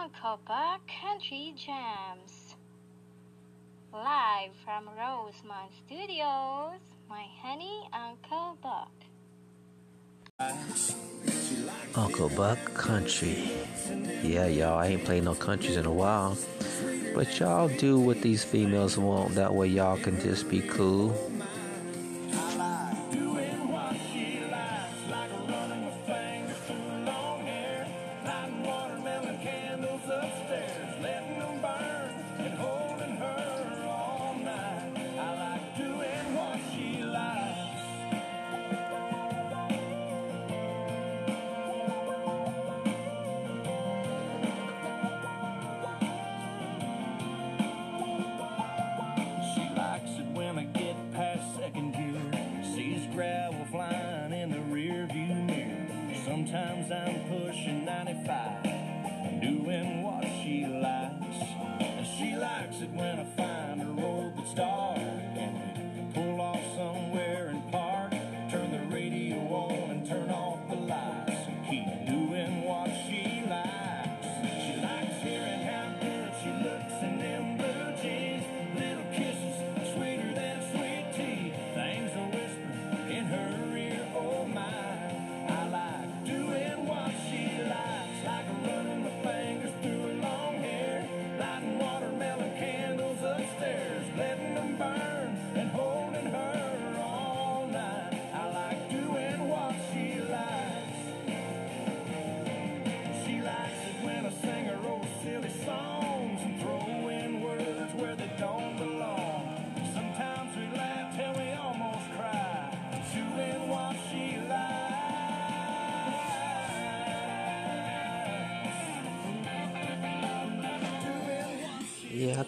Uncle Buck Country Jams. Live from Rosemont Studios, my honey Uncle Buck. Uncle Buck Country. Yeah, y'all, I ain't played no countries in a while. But y'all do what these females want. That way y'all can just be cool.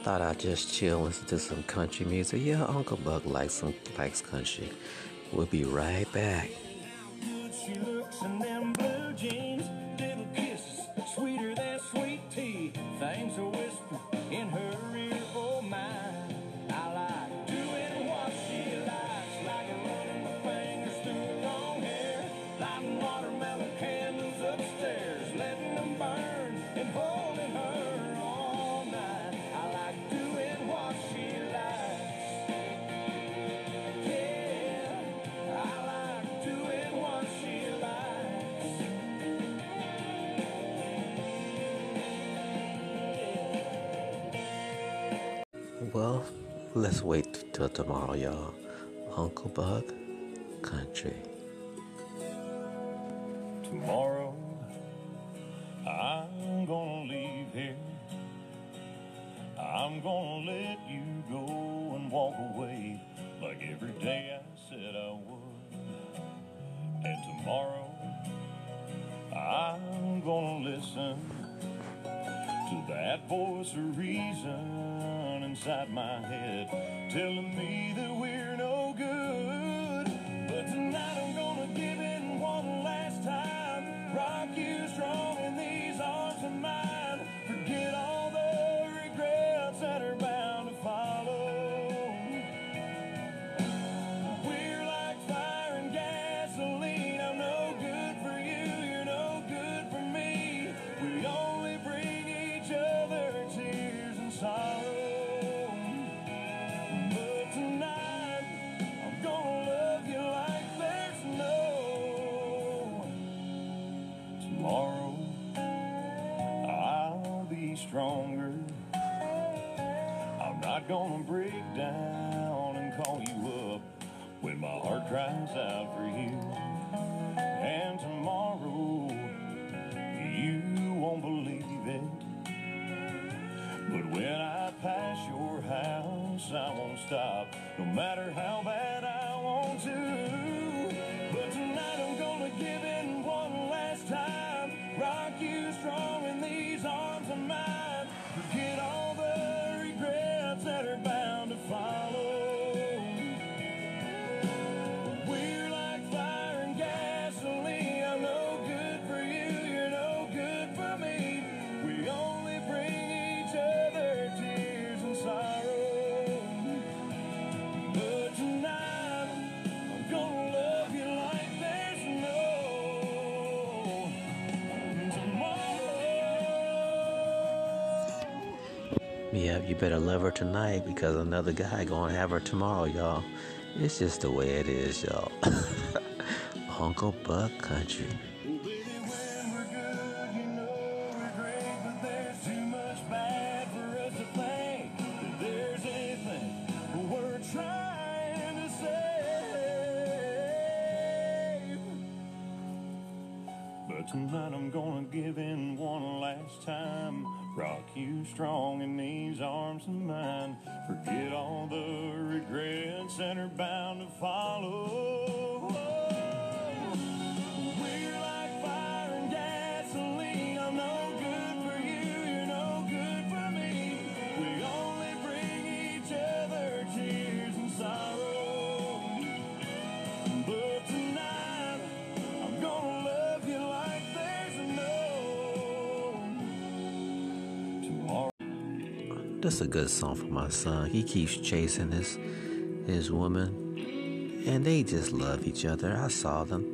Thought I'd just chill listen to some country music. Yeah, Uncle Buck likes some likes country. We'll be right back. Let's wait till tomorrow, y'all. Uncle Buck Country. Stronger. I'm not gonna break down and call you up when my heart cries out for you. And tomorrow, you won't believe it. But when I pass your house, I won't stop, no matter how you better love her tonight because another guy gonna have her tomorrow, y'all. It's just the way it is, y'all. Uncle Buck Country. A good song for my son. He keeps chasing his his woman, and they just love each other. I saw them.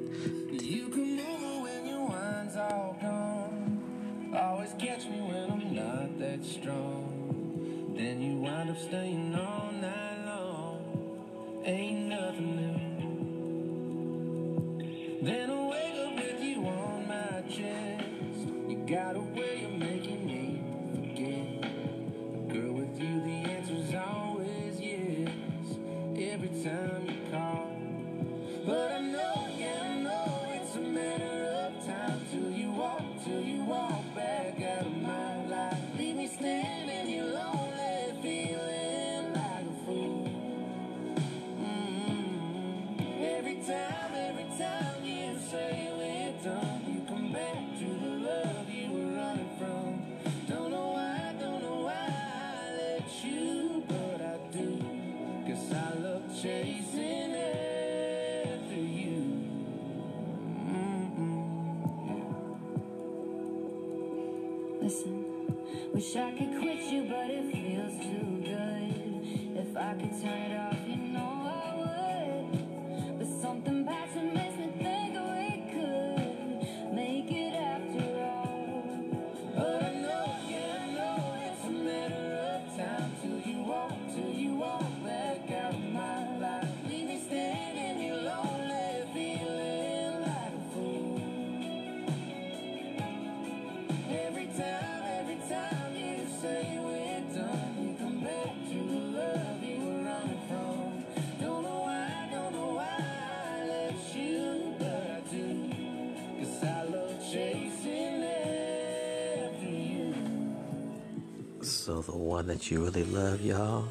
The one that you really love, y'all,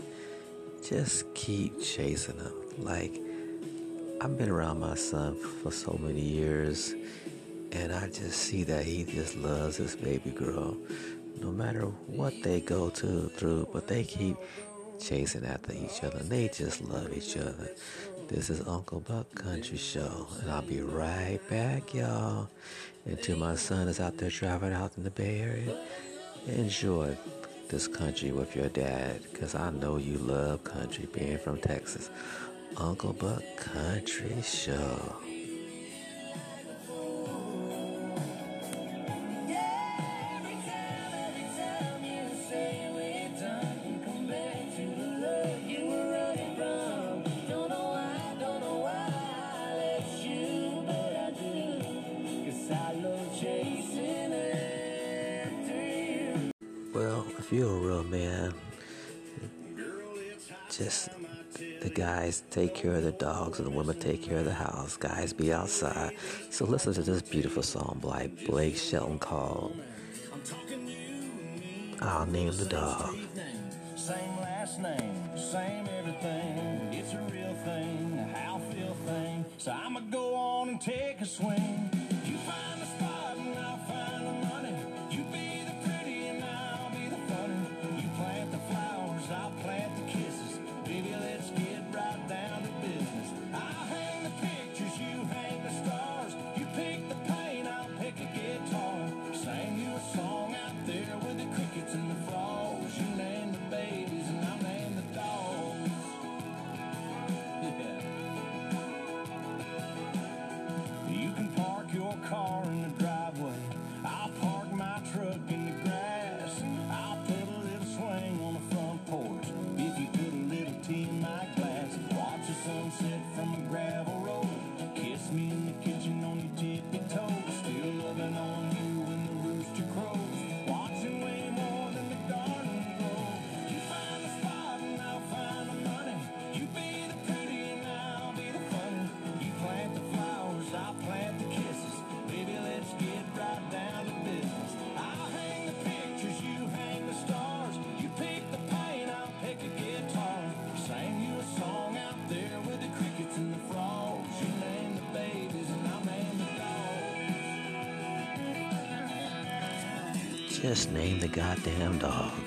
just keep chasing him. Like I've been around my son for so many years, and I just see that he just loves his baby girl, no matter what they go to through. But they keep chasing after each other. And they just love each other. This is Uncle Buck Country Show, and I'll be right back, y'all. Until my son is out there driving out in the Bay Area. Enjoy this country with your dad, because I know you love country, being from Texas. Uncle Buck Country Show. Well, if you're a real man, just the guys take care of the dogs and the women take care of the house. Guys be outside. So listen to this beautiful song by Blake Shelton called I'll Name the Dog. Same last name, same everything. It's a real thing, a how feel thing. So I'ma go on and take a swing. Just name the goddamn dog.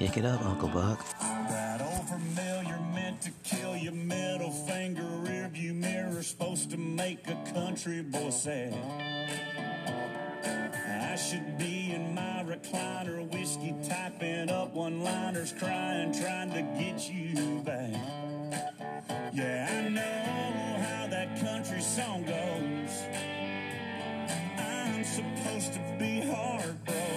Kick it up, Uncle Buck. That old familiar meant to kill your middle finger, mirror, supposed to make a country boy sad. I should be in my recliner, whiskey typing up one liners, crying, trying to get you back. Yeah, I know how that country song goes. I'm supposed to be heartbroken.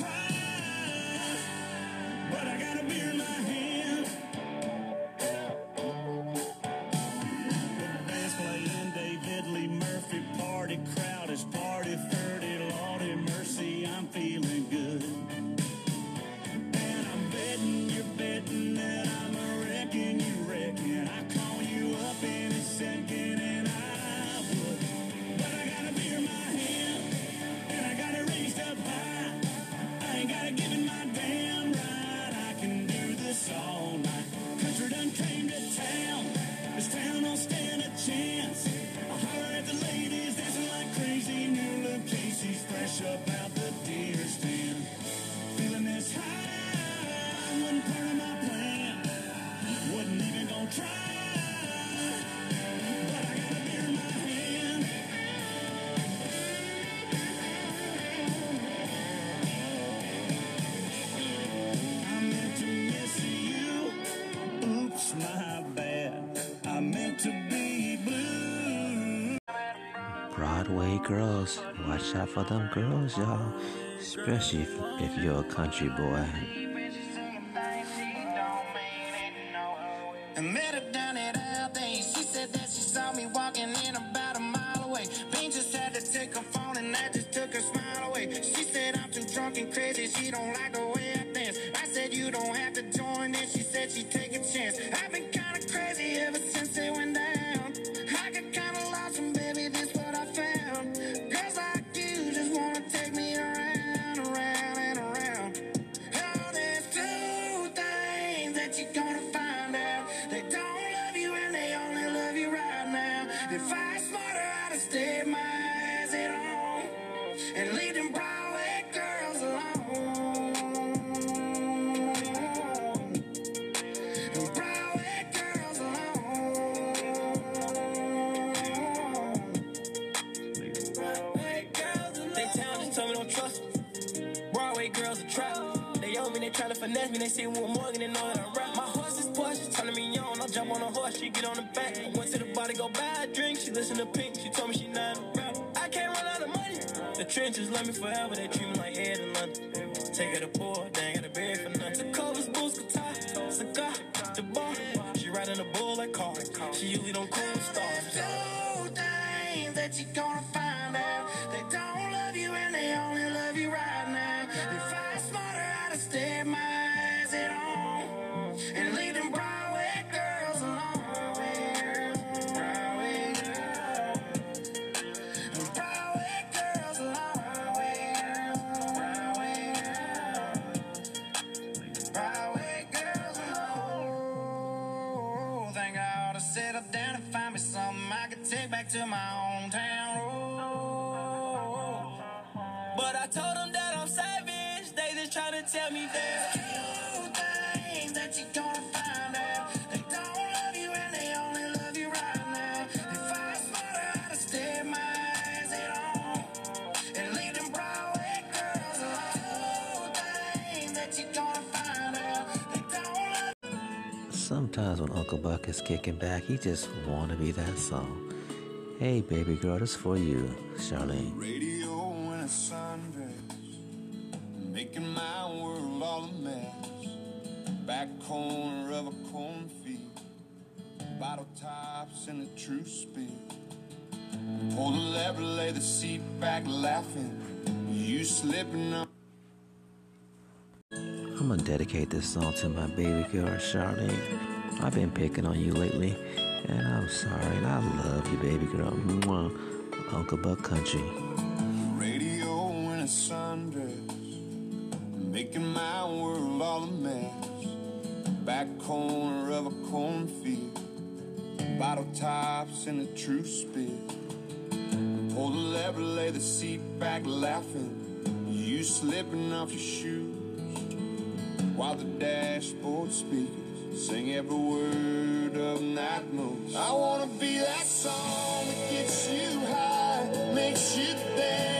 friend. Out for them girls, y'all. Especially if, if you're a country boy. you don't She listen to Pink, she told me she not a rapper. I can't run out of money. The trenches love me forever, they treat me like head in London. Take her to poor, they got a bed for nothing. settle down and find me something I can take back to my hometown. Road. But I told them that I'm savage. They just trying to tell me that. Sometimes when Uncle Buck is kicking back, he just wanna be that song. Hey, baby girl, this for you, Charlene. Radio in a sundress, making my world all a mess. Back corner of a cornfield, bottle tops in a true spill. Pull the lever, lay the seat back, laughing. You slipping up. I'm gonna dedicate this song to my baby girl, Charlene. I've been picking on you lately, and I'm sorry, and I love you, baby girl. Mwah. Uncle Buck Country. Radio in a sundress, making my world all a mess. Back corner of a cornfield, bottle tops in a true spill. Pull the lever, lay the seat back, laughing. You slipping off your shoes while the dashboard speakers sing every word of night moves. I wanna be that song that gets you high, makes you dance,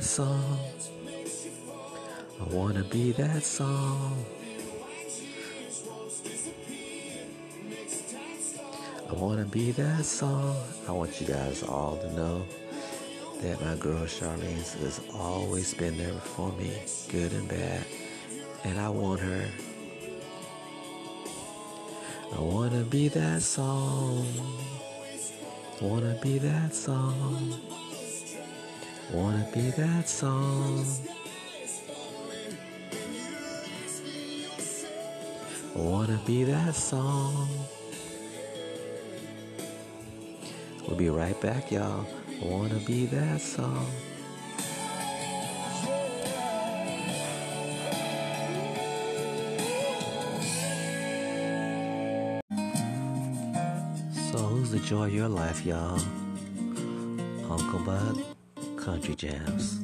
that song. I wanna be that song. I wanna be that song. I want you guys all to know that my girl Charlene has always been there for me, good and bad. And I want her. I wanna be that song. I wanna be that song. Wanna be that song. Wanna be that song. We'll be right back, y'all. Wanna be that song. So, who's the joy of your life, y'all? Uncle Buck, Country Jams.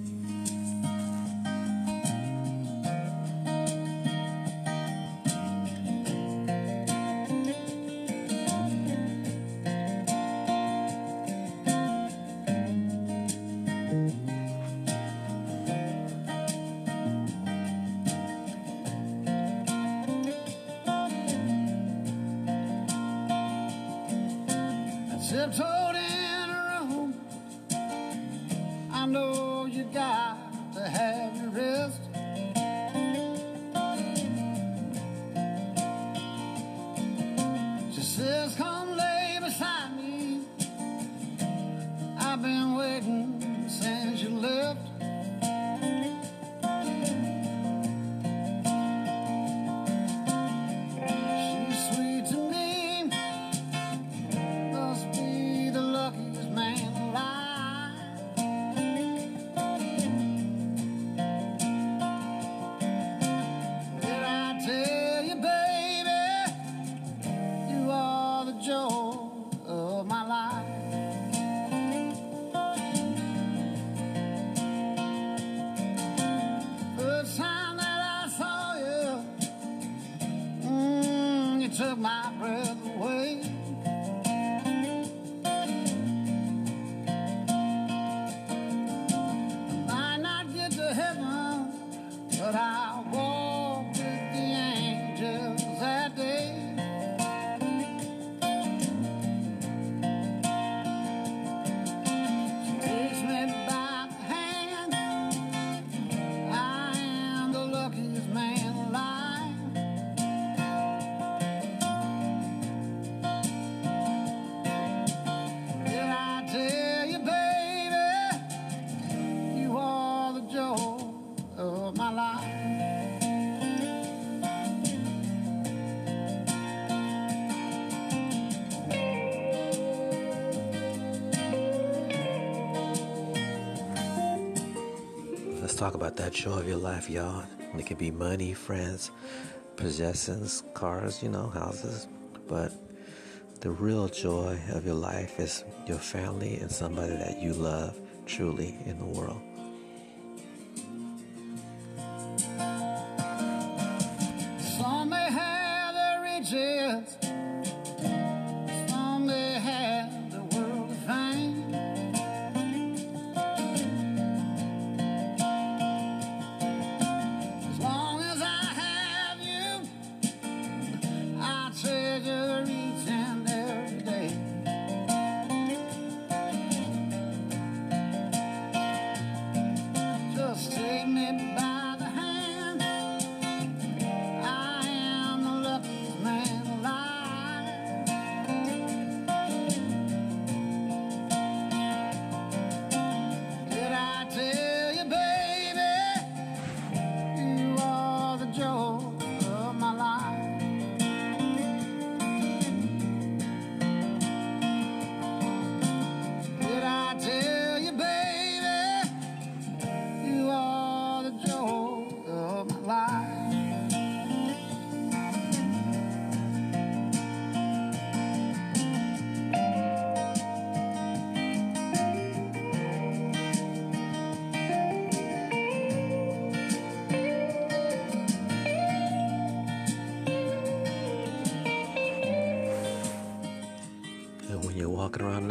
Tiptoed Talk about that joy of your life, y'all. It could be money, friends, possessions, cars, you know, houses. But the real joy of your life is your family and somebody that you love truly in the world.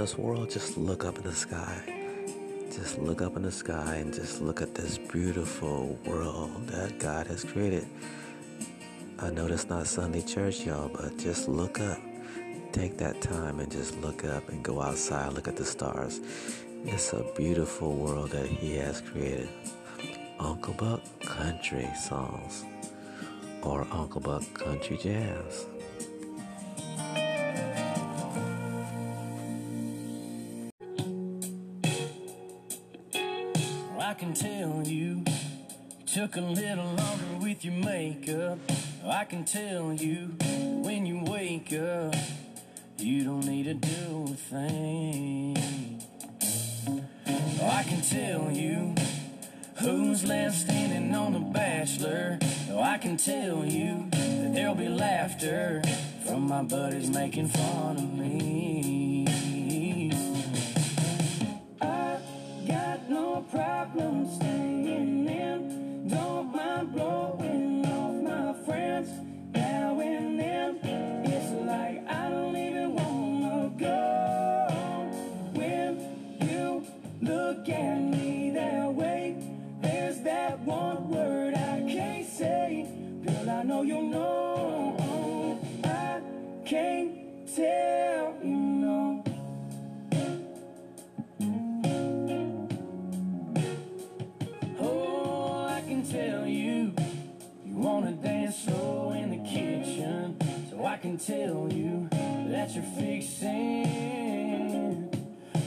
This world, just look up in the sky. Just look up in the sky and just look at this beautiful world that God has created. I know that's not Sunday church, y'all, but just look up. Take that time and just look up and go outside, look at the stars. It's a beautiful world that He has created. Uncle Buck Country Songs or Uncle Buck Country Jazz. Took a little longer with your makeup. I can tell you when you wake up, you don't need to do a thing. I can tell you who's left standing on the bachelor. I can tell you that there'll be laughter from my buddies making fun of me. I got no problem know you know. Oh, I can't tell you no. Oh, I can tell you, you wanna dance slow in the kitchen. So I can tell you that you're fixing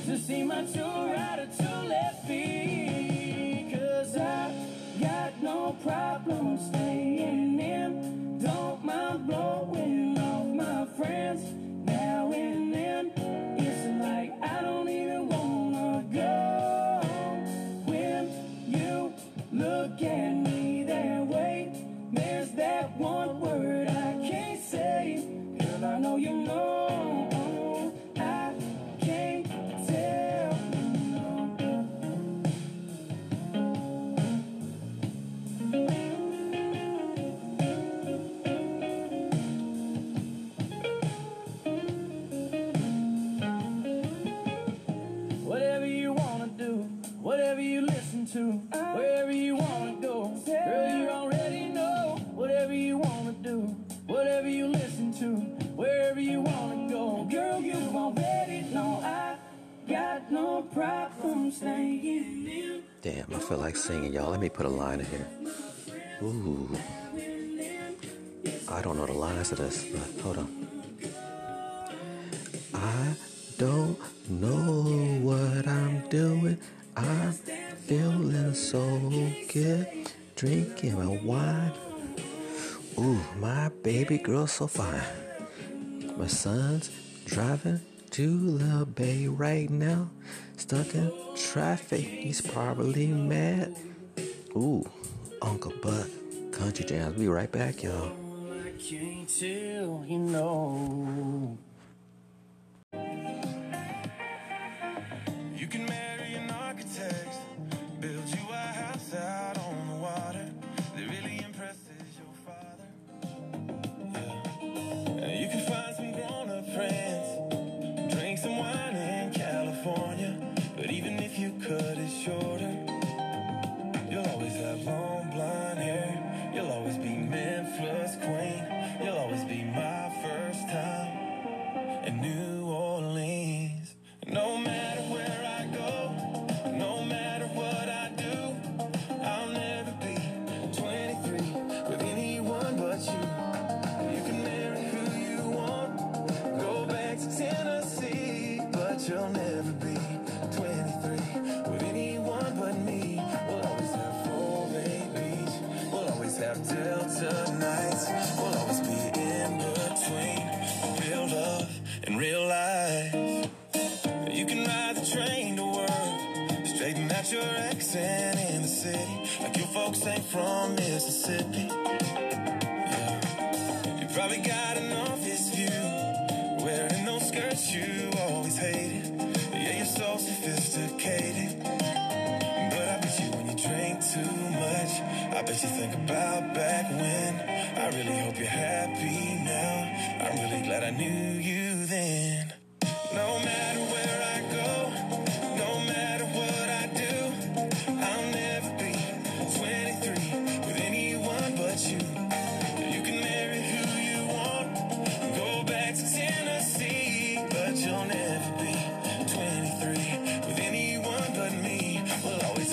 to see my two right or two left feet. Cause I got no problem staying got no problem staying in. Damn, I feel like singing, y'all. Let me put a line in here. Ooh. I don't know the lines to this, but hold on. I don't know what I'm doing. I'm feeling so good. Drinking my wine. Ooh, my baby girl's so fine. My son's driving to the bay right now. Stuck in traffic. He's probably mad. Ooh, Uncle Buck. Country Jams. Be right back, y'all. I can't tell, you know. You can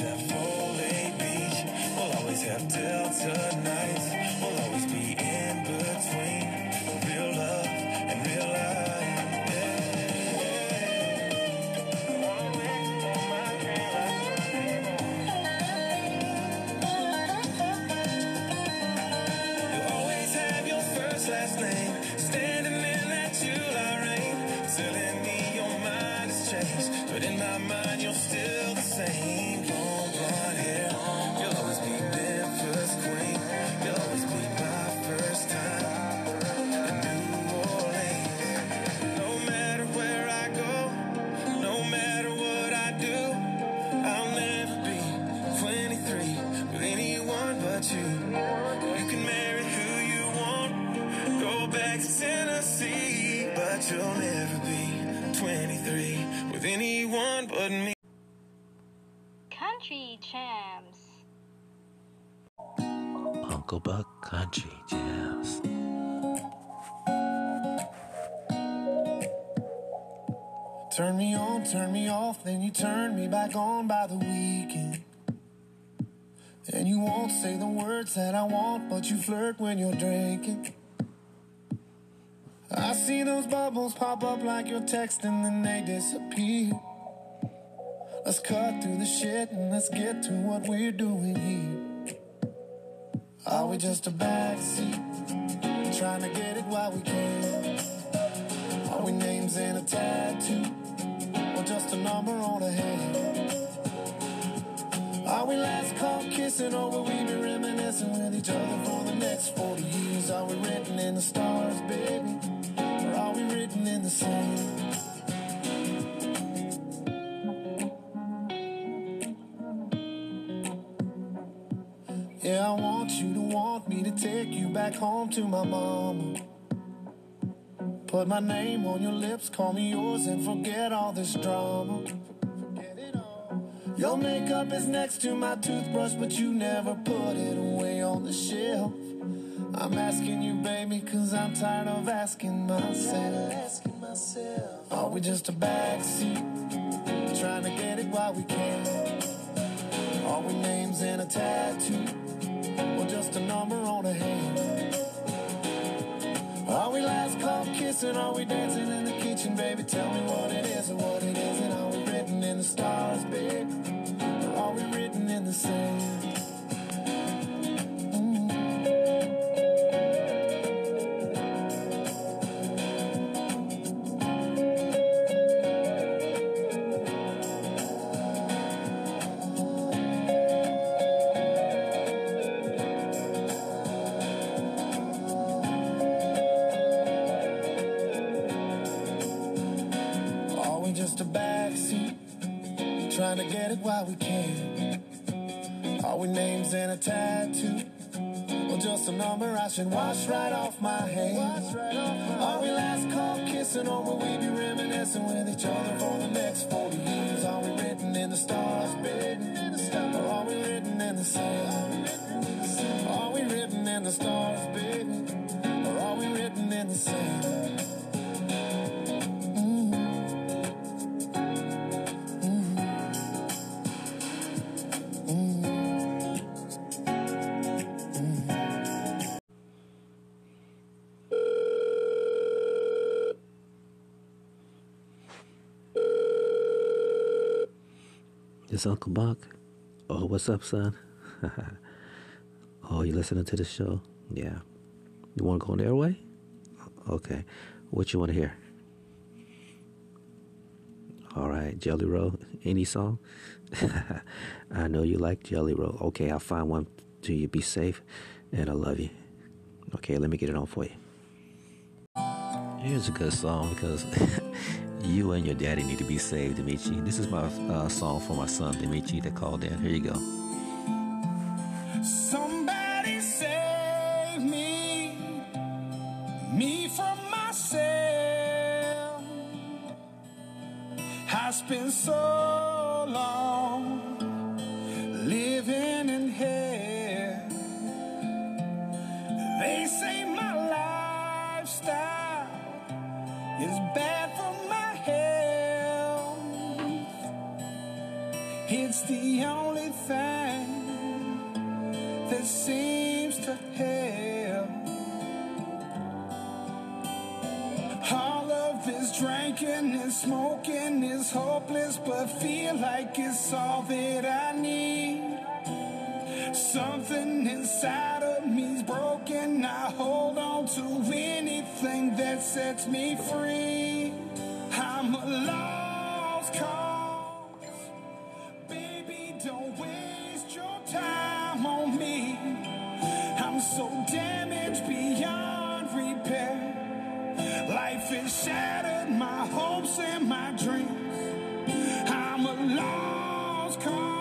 We'll Turn me off, then you turn me back on by the weekend. And you won't say the words that I want, but you flirt when you're drinking. I see those bubbles pop up like you're texting, then they disappear. Let's cut through the shit and let's get to what we're doing here. Are we just a backseat, trying to get it while we can? Are we names in a tattoo, just a number on a hand? Are we last caught kissing, or will we be reminiscing with each other for the next 40 years? Are we written in the stars, baby, or are we written in the sand? Yeah, I want you to want me to take you back home to my mama. Put my name on your lips, call me yours, and forget all this drama. Forget it all. Your makeup is next to my toothbrush, but you never put it away on the shelf. I'm asking you, baby, cause I'm tired of asking myself. Are we just a backseat? Trying to get it while we can. Are we names and a tattoo? Or just a number on a hand? Kissing? Are we dancing in the kitchen, baby? Tell me I wash right off This Uncle Buck. Oh, what's up, son? oh, you listening to the show? Yeah. You want to go on the airway? Okay. What you want to hear? All right, Jelly Roll. Any song? I know you like Jelly Roll. Okay, I'll find one to you. Be safe, and I love you. Okay, let me get it on for you. Here's a good song because you and your daddy need to be saved, Dimitri. This is my uh, song for my son, Dimitri, that called in. Here you go. Somebody save me, me from myself. I spent so This drinking and smoking is hopeless, but feel like it's all that I need. Something inside of me's broken. I hold on to anything that sets me free. I'm a lost cause. My dreams. I'm a lost cause.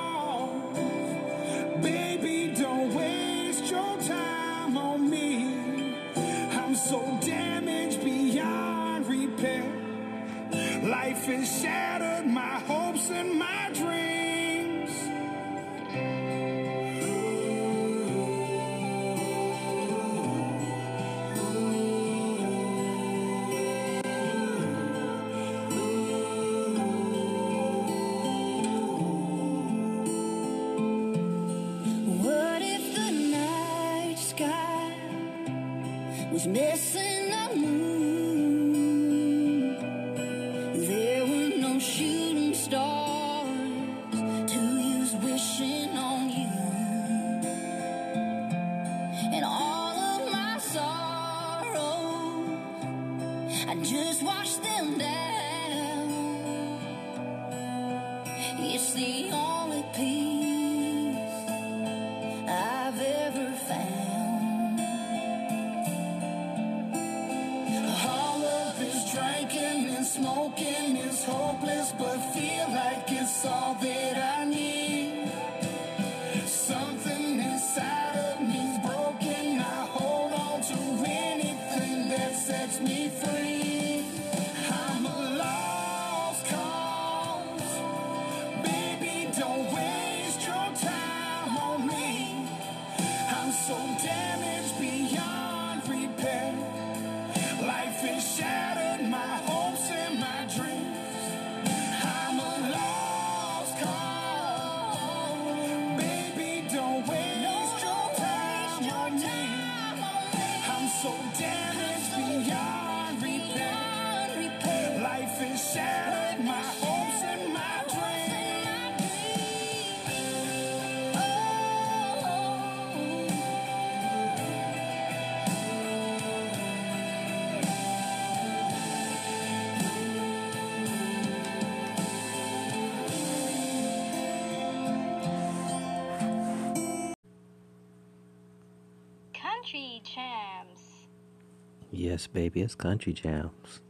Yes, baby, it's Country Jams.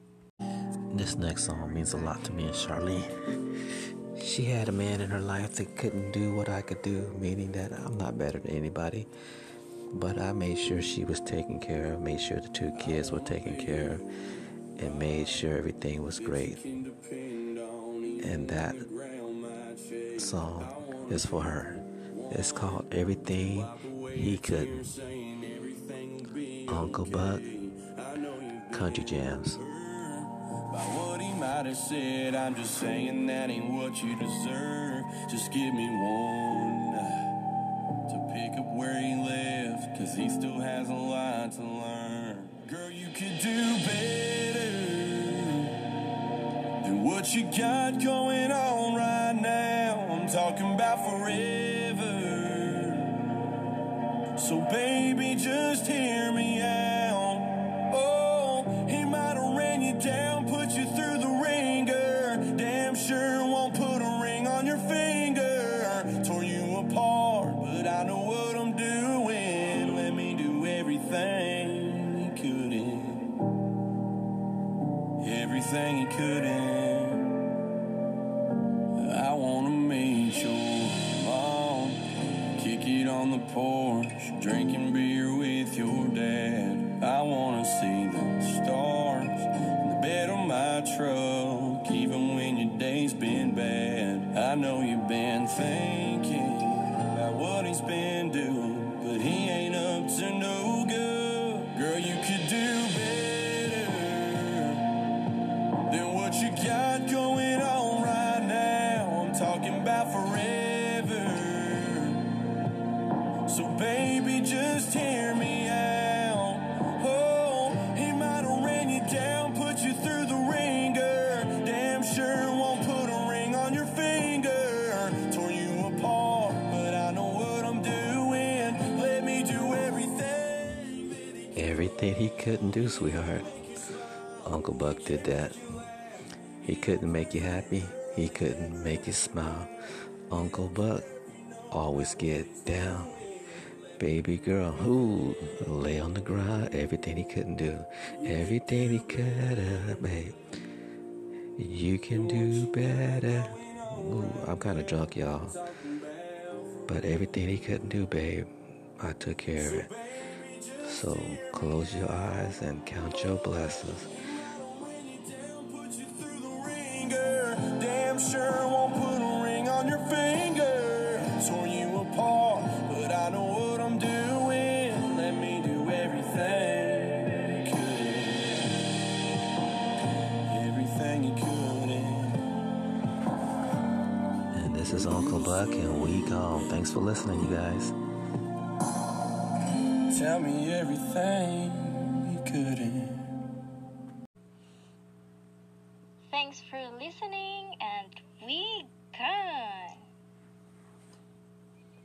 This next song means a lot to me and Charlene. She had a man in her life that couldn't do what I could do, meaning that I'm not better than anybody. But I made sure she was taken care of, made sure the two kids were taken care of, and made sure everything was great. And that song is for her. It's called Everything He Couldn't. Uncle Buck, Country Jams. By what he might have said, I'm just saying that ain't what you deserve. Just give me one to pick up where he left, cause he still has a lot to learn. Girl, you could do better than what you got going on right now. I'm talking about forever. So, baby, just hear Everything he couldn't do, sweetheart. Uncle Buck did that. He couldn't make you happy. He couldn't make you smile. Uncle Buck always get down. Baby girl, who lay on the ground, everything he couldn't do. Everything he could have, babe. You can do better. Ooh, I'm kind of drunk, y'all. But everything he couldn't do, babe, I took care of it. So close your eyes and count your blessings. Put you through the ringer. Damn sure won't put a ring on your finger. Tore you apart, but I know what I'm doing. Let me do everything couldn't. Everything you couldn't. And this is Uncle Buck, and we gone. Thanks for listening, you guys. Tell me everything you couldn't. Thanks for listening.